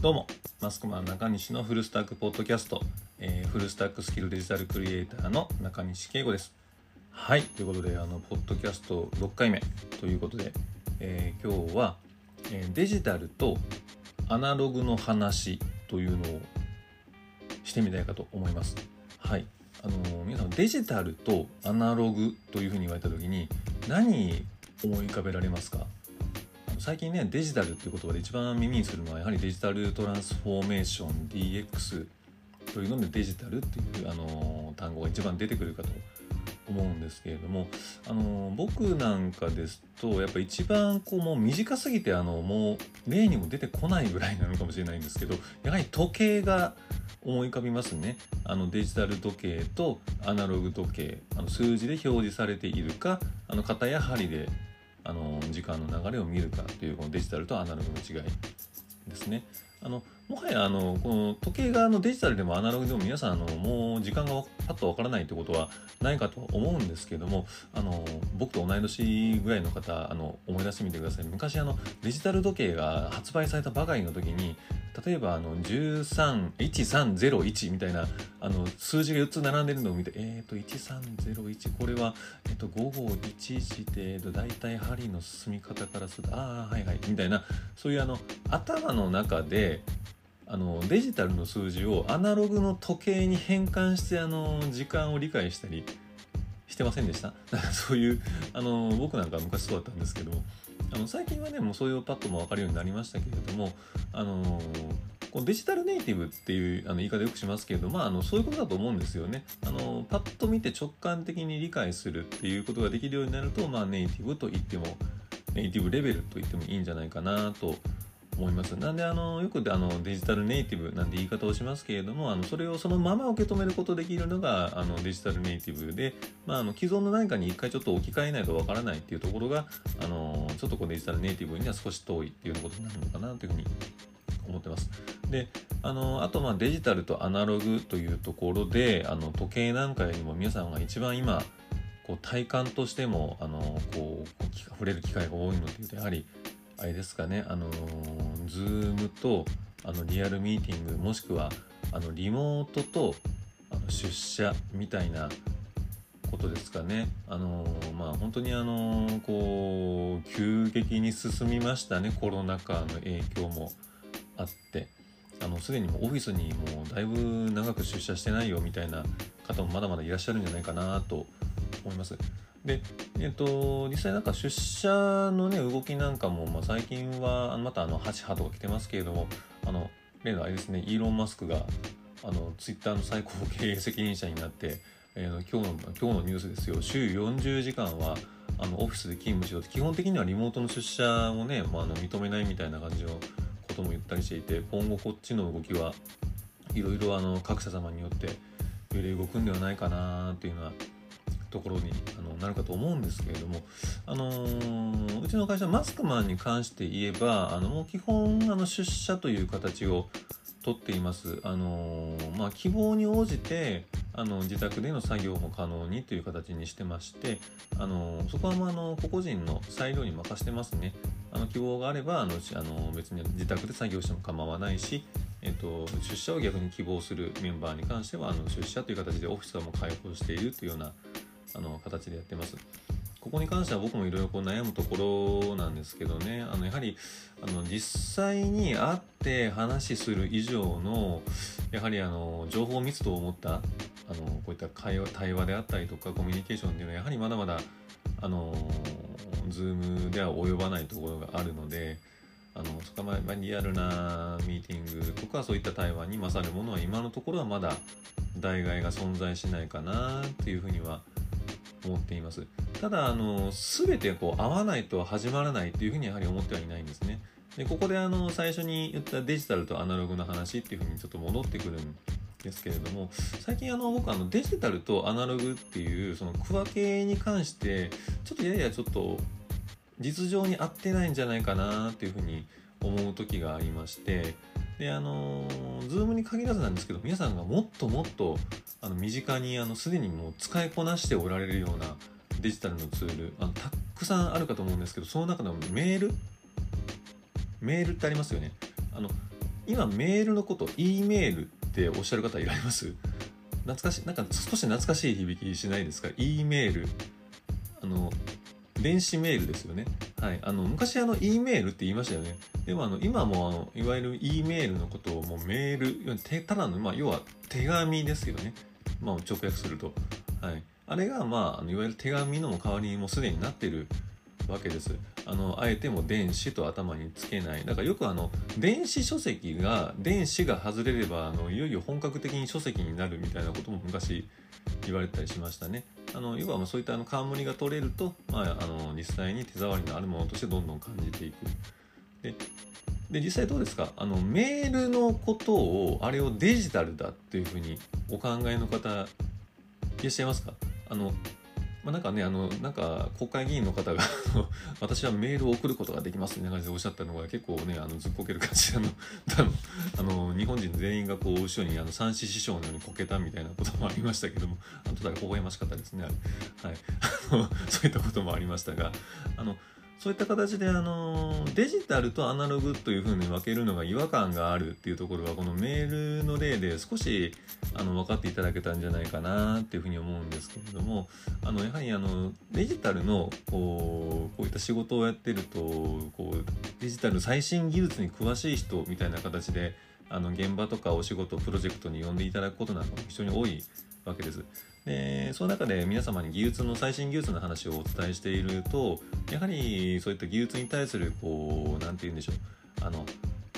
どうもマスクマン中西のフルスタックポッドキャスト、えーフルスタックスキルデジタルクリエイターの中西圭吾です。はいということであのポッドキャスト6回目。ということで、えー今日は、えーデジタルとアナログの話というのをしてみたいかと思います。はいあの皆さんデジタルとアナログというふうに言われた時に何思い浮かべられますか？最近ねデジタルっていう言葉で一番耳にするのはやはりデジタルトランスフォーメーション DX というのでデジタルっていう、あの単語が一番出てくるかと思うんですけれども、あの僕なんかですとやっぱ一番こうもう短すぎてあのもう例にも出てこないぐらいなのかもしれないんですけどやはり時計が思い浮かびますね。あのデジタル時計とアナログ時計あの数字で表示されているかあの型や針であの時間の流れを見るかというこのデジタルとアナログの違いですね。あのもはやあのこの時計があのデジタルでもアナログでも皆さんあのもう時間がパッとわからないということはないかと思うんですけどもあの僕と同い年ぐらいの方あの思い出してみてください昔あのデジタル時計が発売されたばかりの時に例えばあの131301みたいなあの数字が4つ並んでるのを見てえっ、ー、と1301これは、えー、と午後1時で、えー、と大体針の進み方からするとああはいはいみたいなそういうあの頭の中であのデジタルの数字をアナログの時計に変換してあの時間を理解したりしてませんでした？そういうあの僕なんか昔そうだったんですけども。あの最近はねもうそういうパッとも分かるようになりましたけれどもあのこのデジタルネイティブっていうあの言い方よくしますけれどまああのそういうことだと思うんですよね。あのパッと見て直感的に理解するっていうことができるようになるとまあネイティブと言ってもネイティブレベルと言ってもいいんじゃないかなと思います。なんであのよくあのデジタルネイティブなんて言い方をしますけれどもあのそれをそのまま受け止めることできるのがあのデジタルネイティブで、まあ、あの既存の何かに一回ちょっと置き換えないとわからないっていうところがあのちょっとこうデジタルネイティブには少し遠いっていうようなことになるのかなというふうに思ってます。であのあとまあデジタルとアナログというところであの時計なんかよりも皆さんが一番今こう体感としてもあのこう触れる機会が多いのでやはりあれですかね、あのー、ズームとあのリアルミーティングもしくはあのリモートとあの出社みたいなことですかね。あの、まあ本当にあの、こう急激に進みましたねコロナ禍の影響もあってあのすでにもオフィスにもうだいぶ長く出社してないよみたいな方もまだまだいらっしゃるんじゃないかなと思います。で、えっと、実際なんか出社のね動きなんかも、まあ、最近はまたあの8波とか来てますけれどもあの例のあれですねイーロン・マスクがあのツイッターの最高経営責任者になって、えー、今日の今日のニュースですよ週40時間はあのオフィスで勤務しようと基本的にはリモートの出社をね、まあ、の認めないみたいな感じのことも言ったりしていて今後こっちの動きはいろいろ各社様によって揺れ動くんではないかなっていうのはところにあのなるかと思うんですけれども、あのー、うちの会社マスクマンに関して言えばあのもう基本あの出社という形をとっています。あのー、まあ、希望に応じてあの自宅での作業も可能にという形にしてまして、あの、そこは、まあ、あの個々人の裁量に任せてますね。あの希望があればあのあの別に自宅で作業しても構わないし、えっと、出社を逆に希望するメンバーに関してはあの出社という形でオフィスはもう開放しているというようなあの形でやってます。ここに関しては僕もいろいろ悩むところなんですけどねあのやはりあの実際に会って話する以上のやはりあの情報密度を持ったあのこういった会話対話であったりとかコミュニケーションっていうのはやはりまだまだあの Zoom では及ばないところがあるのであのそこはまあリアルなミーティングとかそういった対話に勝るものは今のところはまだ代替が存在しないかなっていうふうには思っています。ただあの全てこう合わないと始まらないっていうふうにやはり思ってはいないんですね。でここであの最初に言ったデジタルとアナログの話っていうふうにちょっと戻ってくるんですけれども最近あの僕あのデジタルとアナログっていうその区分けに関してちょっとややちょっと実情に合ってないんじゃないかなっていうふうに思う時がありましてであの Zoom に限らずなんですけど皆さんがもっともっとあの身近にあのすでにもう使いこなしておられるようなデジタルのツールあのたくさんあるかと思うんですけどその中でもメール？メールってありますよね。あの今メールのこと E メールっておっしゃる方いられます？懐かしいなんか少し懐かしい響きしないですか？E メールあの電子メールですよね。はい。あの、昔あの、E メールって言いましたよね。でもあの、今もあの、いわゆる E メールのことをもうメール、ただの、まあ、要は手紙ですよね。まあ、直訳すると。はい。あれが、まあ、あのいわゆる手紙の代わりにもうすでになってるわけです。あの、あえても電子と頭につけない。だからよくあの、電子書籍が、電子が外れれば、あの、いよいよ本格的に書籍になるみたいなことも昔言われたりしましたね。あの要はまあそういったあの冠が取れると、まあ、あの実際に手触りのあるものとしてどんどん感じていく。でで実際どうですか？あのメールのことをあれをデジタルだっていうふうにお考えの方いらっしゃいますか？あのまあ、なんかね、あの、なんか国会議員の方が 私はメールを送ることができますみたいな感じでおっしゃったのが結構ね、あのずっこける感じで、あの、あの日本人全員がこう後ろにあの三子師匠のようにこけたみたいなこともありましたけども、あとだ微笑ましかったですね、はい。そういったこともありましたが、あの、そういった形であのデジタルとアナログというふうに分けるのが違和感があるっていうところはこのメールの例で少しあの分かっていただけたんじゃないかなっていうふうに思うんですけれどもあのやはりあのデジタルのこうこういった仕事をやってるとこうデジタル最新技術に詳しい人みたいな形であの現場とかお仕事プロジェクトに呼んでいただくことなんかも非常に多いわけです。でその中で皆様に技術の最新技術の話をお伝えしているとやはりそういった技術に対するこう何て言うんでしょうあの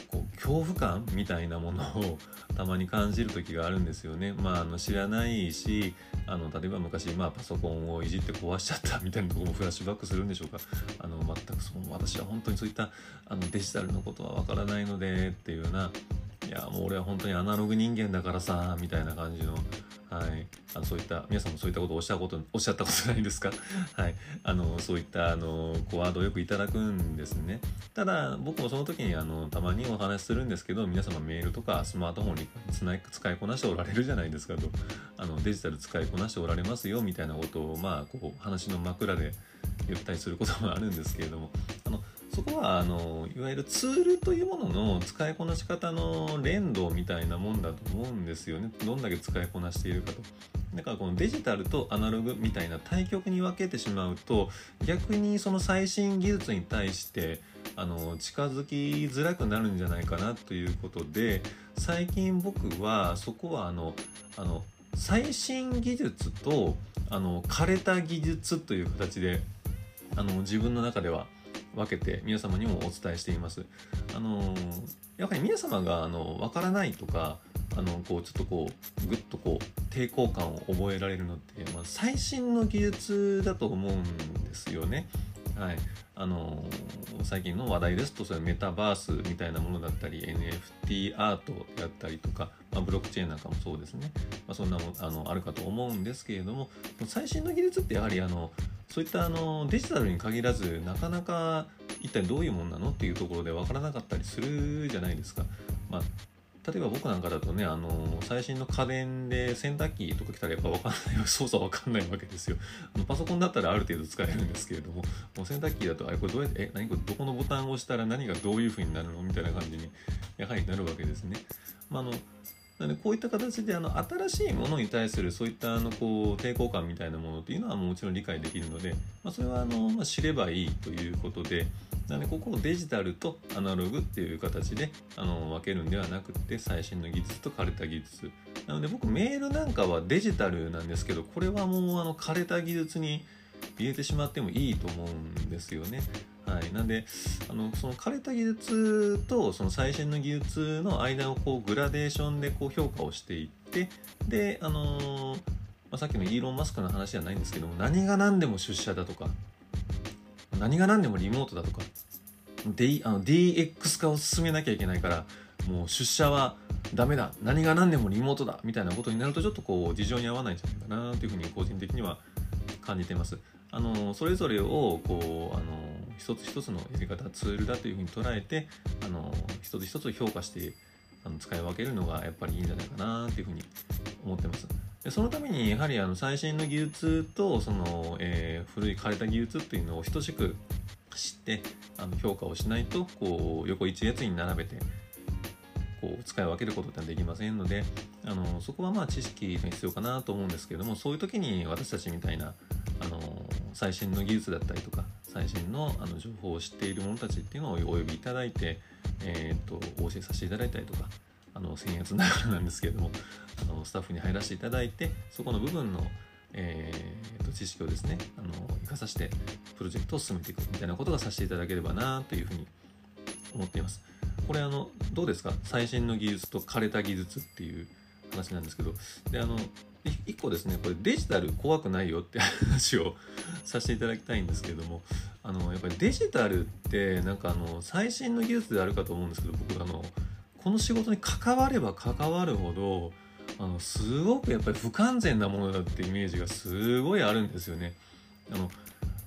こう恐怖感みたいなものを たまに感じる時があるんですよね。まあ、あの知らないしあの例えば昔、まあ、パソコンをいじって壊しちゃったみたいなとこも フラッシュバックするんでしょうかあの全くその私は本当にそういったあのデジタルのことはわからないのでっていうようないやもう俺は本当にアナログ人間だからさみたいな感じのはい、あのそういった皆さんもそういったことをおっしゃことおっしゃったことないですか、はい、あのそういったあのこうワードをよくいただくんですね。ただ僕もその時にあのたまにお話しするんですけど皆様メールとかスマートフォンにつない使いこなしておられるじゃないですかと。あのデジタル使いこなしておられますよみたいなことをまあこう話の枕で言ったりすることもあるんですけれども。あのそこはあのいわゆるツールというものの使いこなし方の連動みたいなもんだと思うんですよねどんだけ使いこなしているかと。だからこのデジタルとアナログみたいな対極に分けてしまうと逆にその最新技術に対してあの近づきづらくなるんじゃないかなということで最近僕はそこはあのあの最新技術とあの枯れた技術という形であの自分の中では分けて皆様にもお伝えしています。あのやはり皆様があの分からないとかあのこうちょっとこうぐっとこう抵抗感を覚えられるのって、まあ、最新の技術だと思うんですよね。はい、あの最近の話題ですとそれメタバースみたいなものだったり NFT アートやったりとか、まあ、ブロックチェーンなんかもそうですね、まあ、そんなもあのあるかと思うんですけれども最新の技術ってやはりあのそういったあのデジタルに限らずなかなか一体どういうもんなのっていうところで分からなかったりするじゃないですか。まあ例えば僕なんかだとね、あの最新の家電で洗濯機とか来たらやっぱ分かんない、操作分かんないわけですよ。あのパソコンだったらある程度使えるんですけれども、もう洗濯機だと、あれこれどうやって、え、何これどこのボタンを押したら何がどういう風になるの？みたいな感じにやはりなるわけですね。まあ、あのなのでこういった形であの新しいものに対するそういったあのこう抵抗感みたいなものっていうのはもちろん理解できるので、まあ、それはあの、まあ、知ればいいということでなのでここをデジタルとアナログっていう形であの分けるんではなくて最新の技術と枯れた技術なので僕メールなんかはデジタルなんですけどこれはもうあの枯れた技術に入れてしまってもいいと思うんですよね。はい、なんであのその枯れた技術とその最新の技術の間をこうグラデーションでこう評価をしていってであのー、まあ、さっきのイーロン・マスクの話じゃないんですけども何が何でも出社だとか何が何でもリモートだとか、D、あの DX 化を進めなきゃいけないからもう出社はダメだ。何が何でもリモートだ。みたいなことになるとちょっとこう事情に合わないんじゃないかなというふうに個人的には感じています。あのそれぞれをこうあの一つ一つのやり方ツールだというふうに捉えてあの一つ一つ評価してあの使い分けるのがやっぱりいいんじゃないかなというふうに思ってます。でそのためにやはりあの最新の技術とその、えー、古い枯れた技術っていうのを等しく知ってあの評価をしないとこう横一列に並べてこう使い分けることってできませんのであのそこはまあ知識が必要かなと思うんですけれどもそういう時に私たちみたいなあの最新の技術だったりとか最新のあの情報を知っている者たちっていうのをお呼びいただいて、えーと、とお教えさせていただいたりとかあの僭越ながらなんですけれどもあのスタッフに入らせていただいてそこの部分の、えーと、知識をですねあの生かさせてプロジェクトを進めていくみたいなことがさせていただければなというふうに思っています。これあのどうですか？最新の技術と枯れた技術っていう話なんですけどであの1個ですねこれデジタル怖くないよって話を させていただきたいんですけどもあのやっぱりデジタルってなんかあの最新の技術であるかと思うんですけど僕あのこの仕事に関われば関わるほどあのすごくやっぱり不完全なものだってイメージがすごいあるんですよね。あの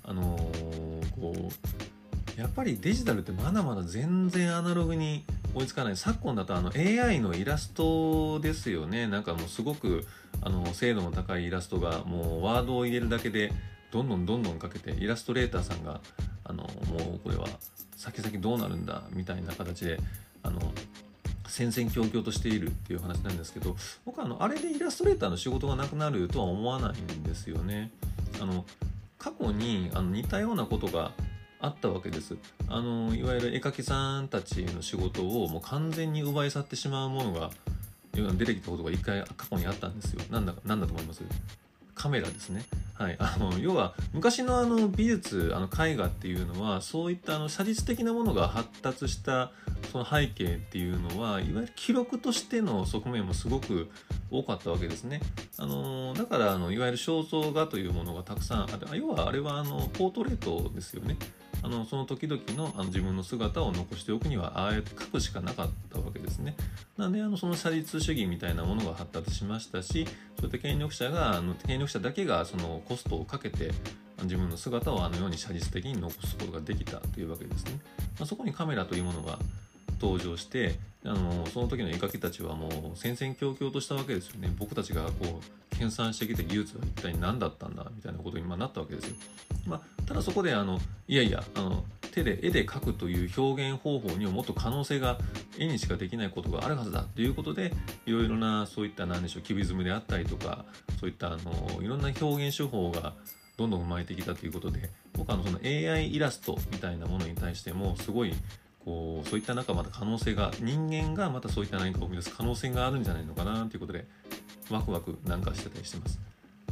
あのー、こうやっぱりデジタルってまだまだ全然アナログに追いつかない昨今だとあの AI のイラストですよねなんかもうすごくあの精度の高いイラストがもうワードを入れるだけでどんどんどんどんかけてイラストレーターさんがあのもうこれは先々どうなるんだみたいな形であの戦々恐々としているっていう話なんですけど僕はあのあれでイラストレーターの仕事がなくなるとは思わないんですよね。あの過去にあの似たようなことがあったわけです。あのいわゆる絵描きさんたちの仕事をもう完全に奪い去ってしまうものが出てきたことが一回過去にあったんですよ。なんだなんだと思います？カメラですね。はい、あの要は昔のあの美術あの絵画っていうのはそういったあの写実的なものが発達したその背景っていうのはいわゆる記録としての側面もすごく多かったわけですね。あのだからあのいわゆる肖像画というものがたくさんある要はあれはあのポートレートですよね。あのその時々のあの自分の姿を残しておくにはああやって書くしかなかったわけですね。なんであのその写実主義みたいなものが発達しましたしそういった権力者があの権力者だけがそのコストをかけて自分の姿をあのように写実的に残すことができたというわけですね。まあ、そこにカメラというものが登場してあのその時の絵描きたちはもう戦々恐々としたわけですよね僕たちがこう研鑽してきた技術は一体何だったんだみたいなことに今なったわけですよ。まあ、ただそこであのいやいやあの手で絵で描くという表現方法にはもっと可能性が絵にしかできないことがあるはずだということでいろいろなそういった何でしょうキビズムであったりとかそういったあのいろんな表現手法がどんどん生まれてきたということで僕はあのその AI イラストみたいなものに対してもすごいこうそういった中また可能性が人間がまたそういった何かを生み出す可能性があるんじゃないのかなということでワクワクなんかしてたりしてます。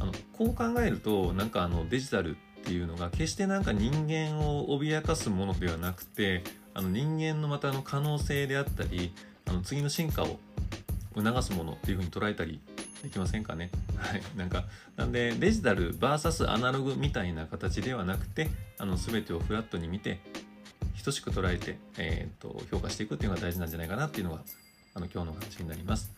あのこう考えるとなんかあのデジタルっていうのが決してなんか人間を脅かすものではなくてあの人間のまたの可能性であったりあの次の進化を促すものっていうふうに捉えたりできませんかね？はいなんかなんでデジタル VS アナログみたいな形ではなくてあの全てをフラットに見て等しく捉えて、えーと、評価していくっていうのが大事なんじゃないかなっていうのがあの今日の話になります。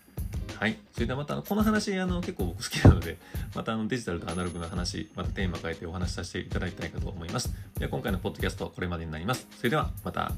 はい。それではまた、この話、あの、結構僕好きなので、またあのデジタルとアナログの話、またテーマ変えてお話しさせていただきたいかと思います。では今回のポッドキャストはこれまでになります。それではまた。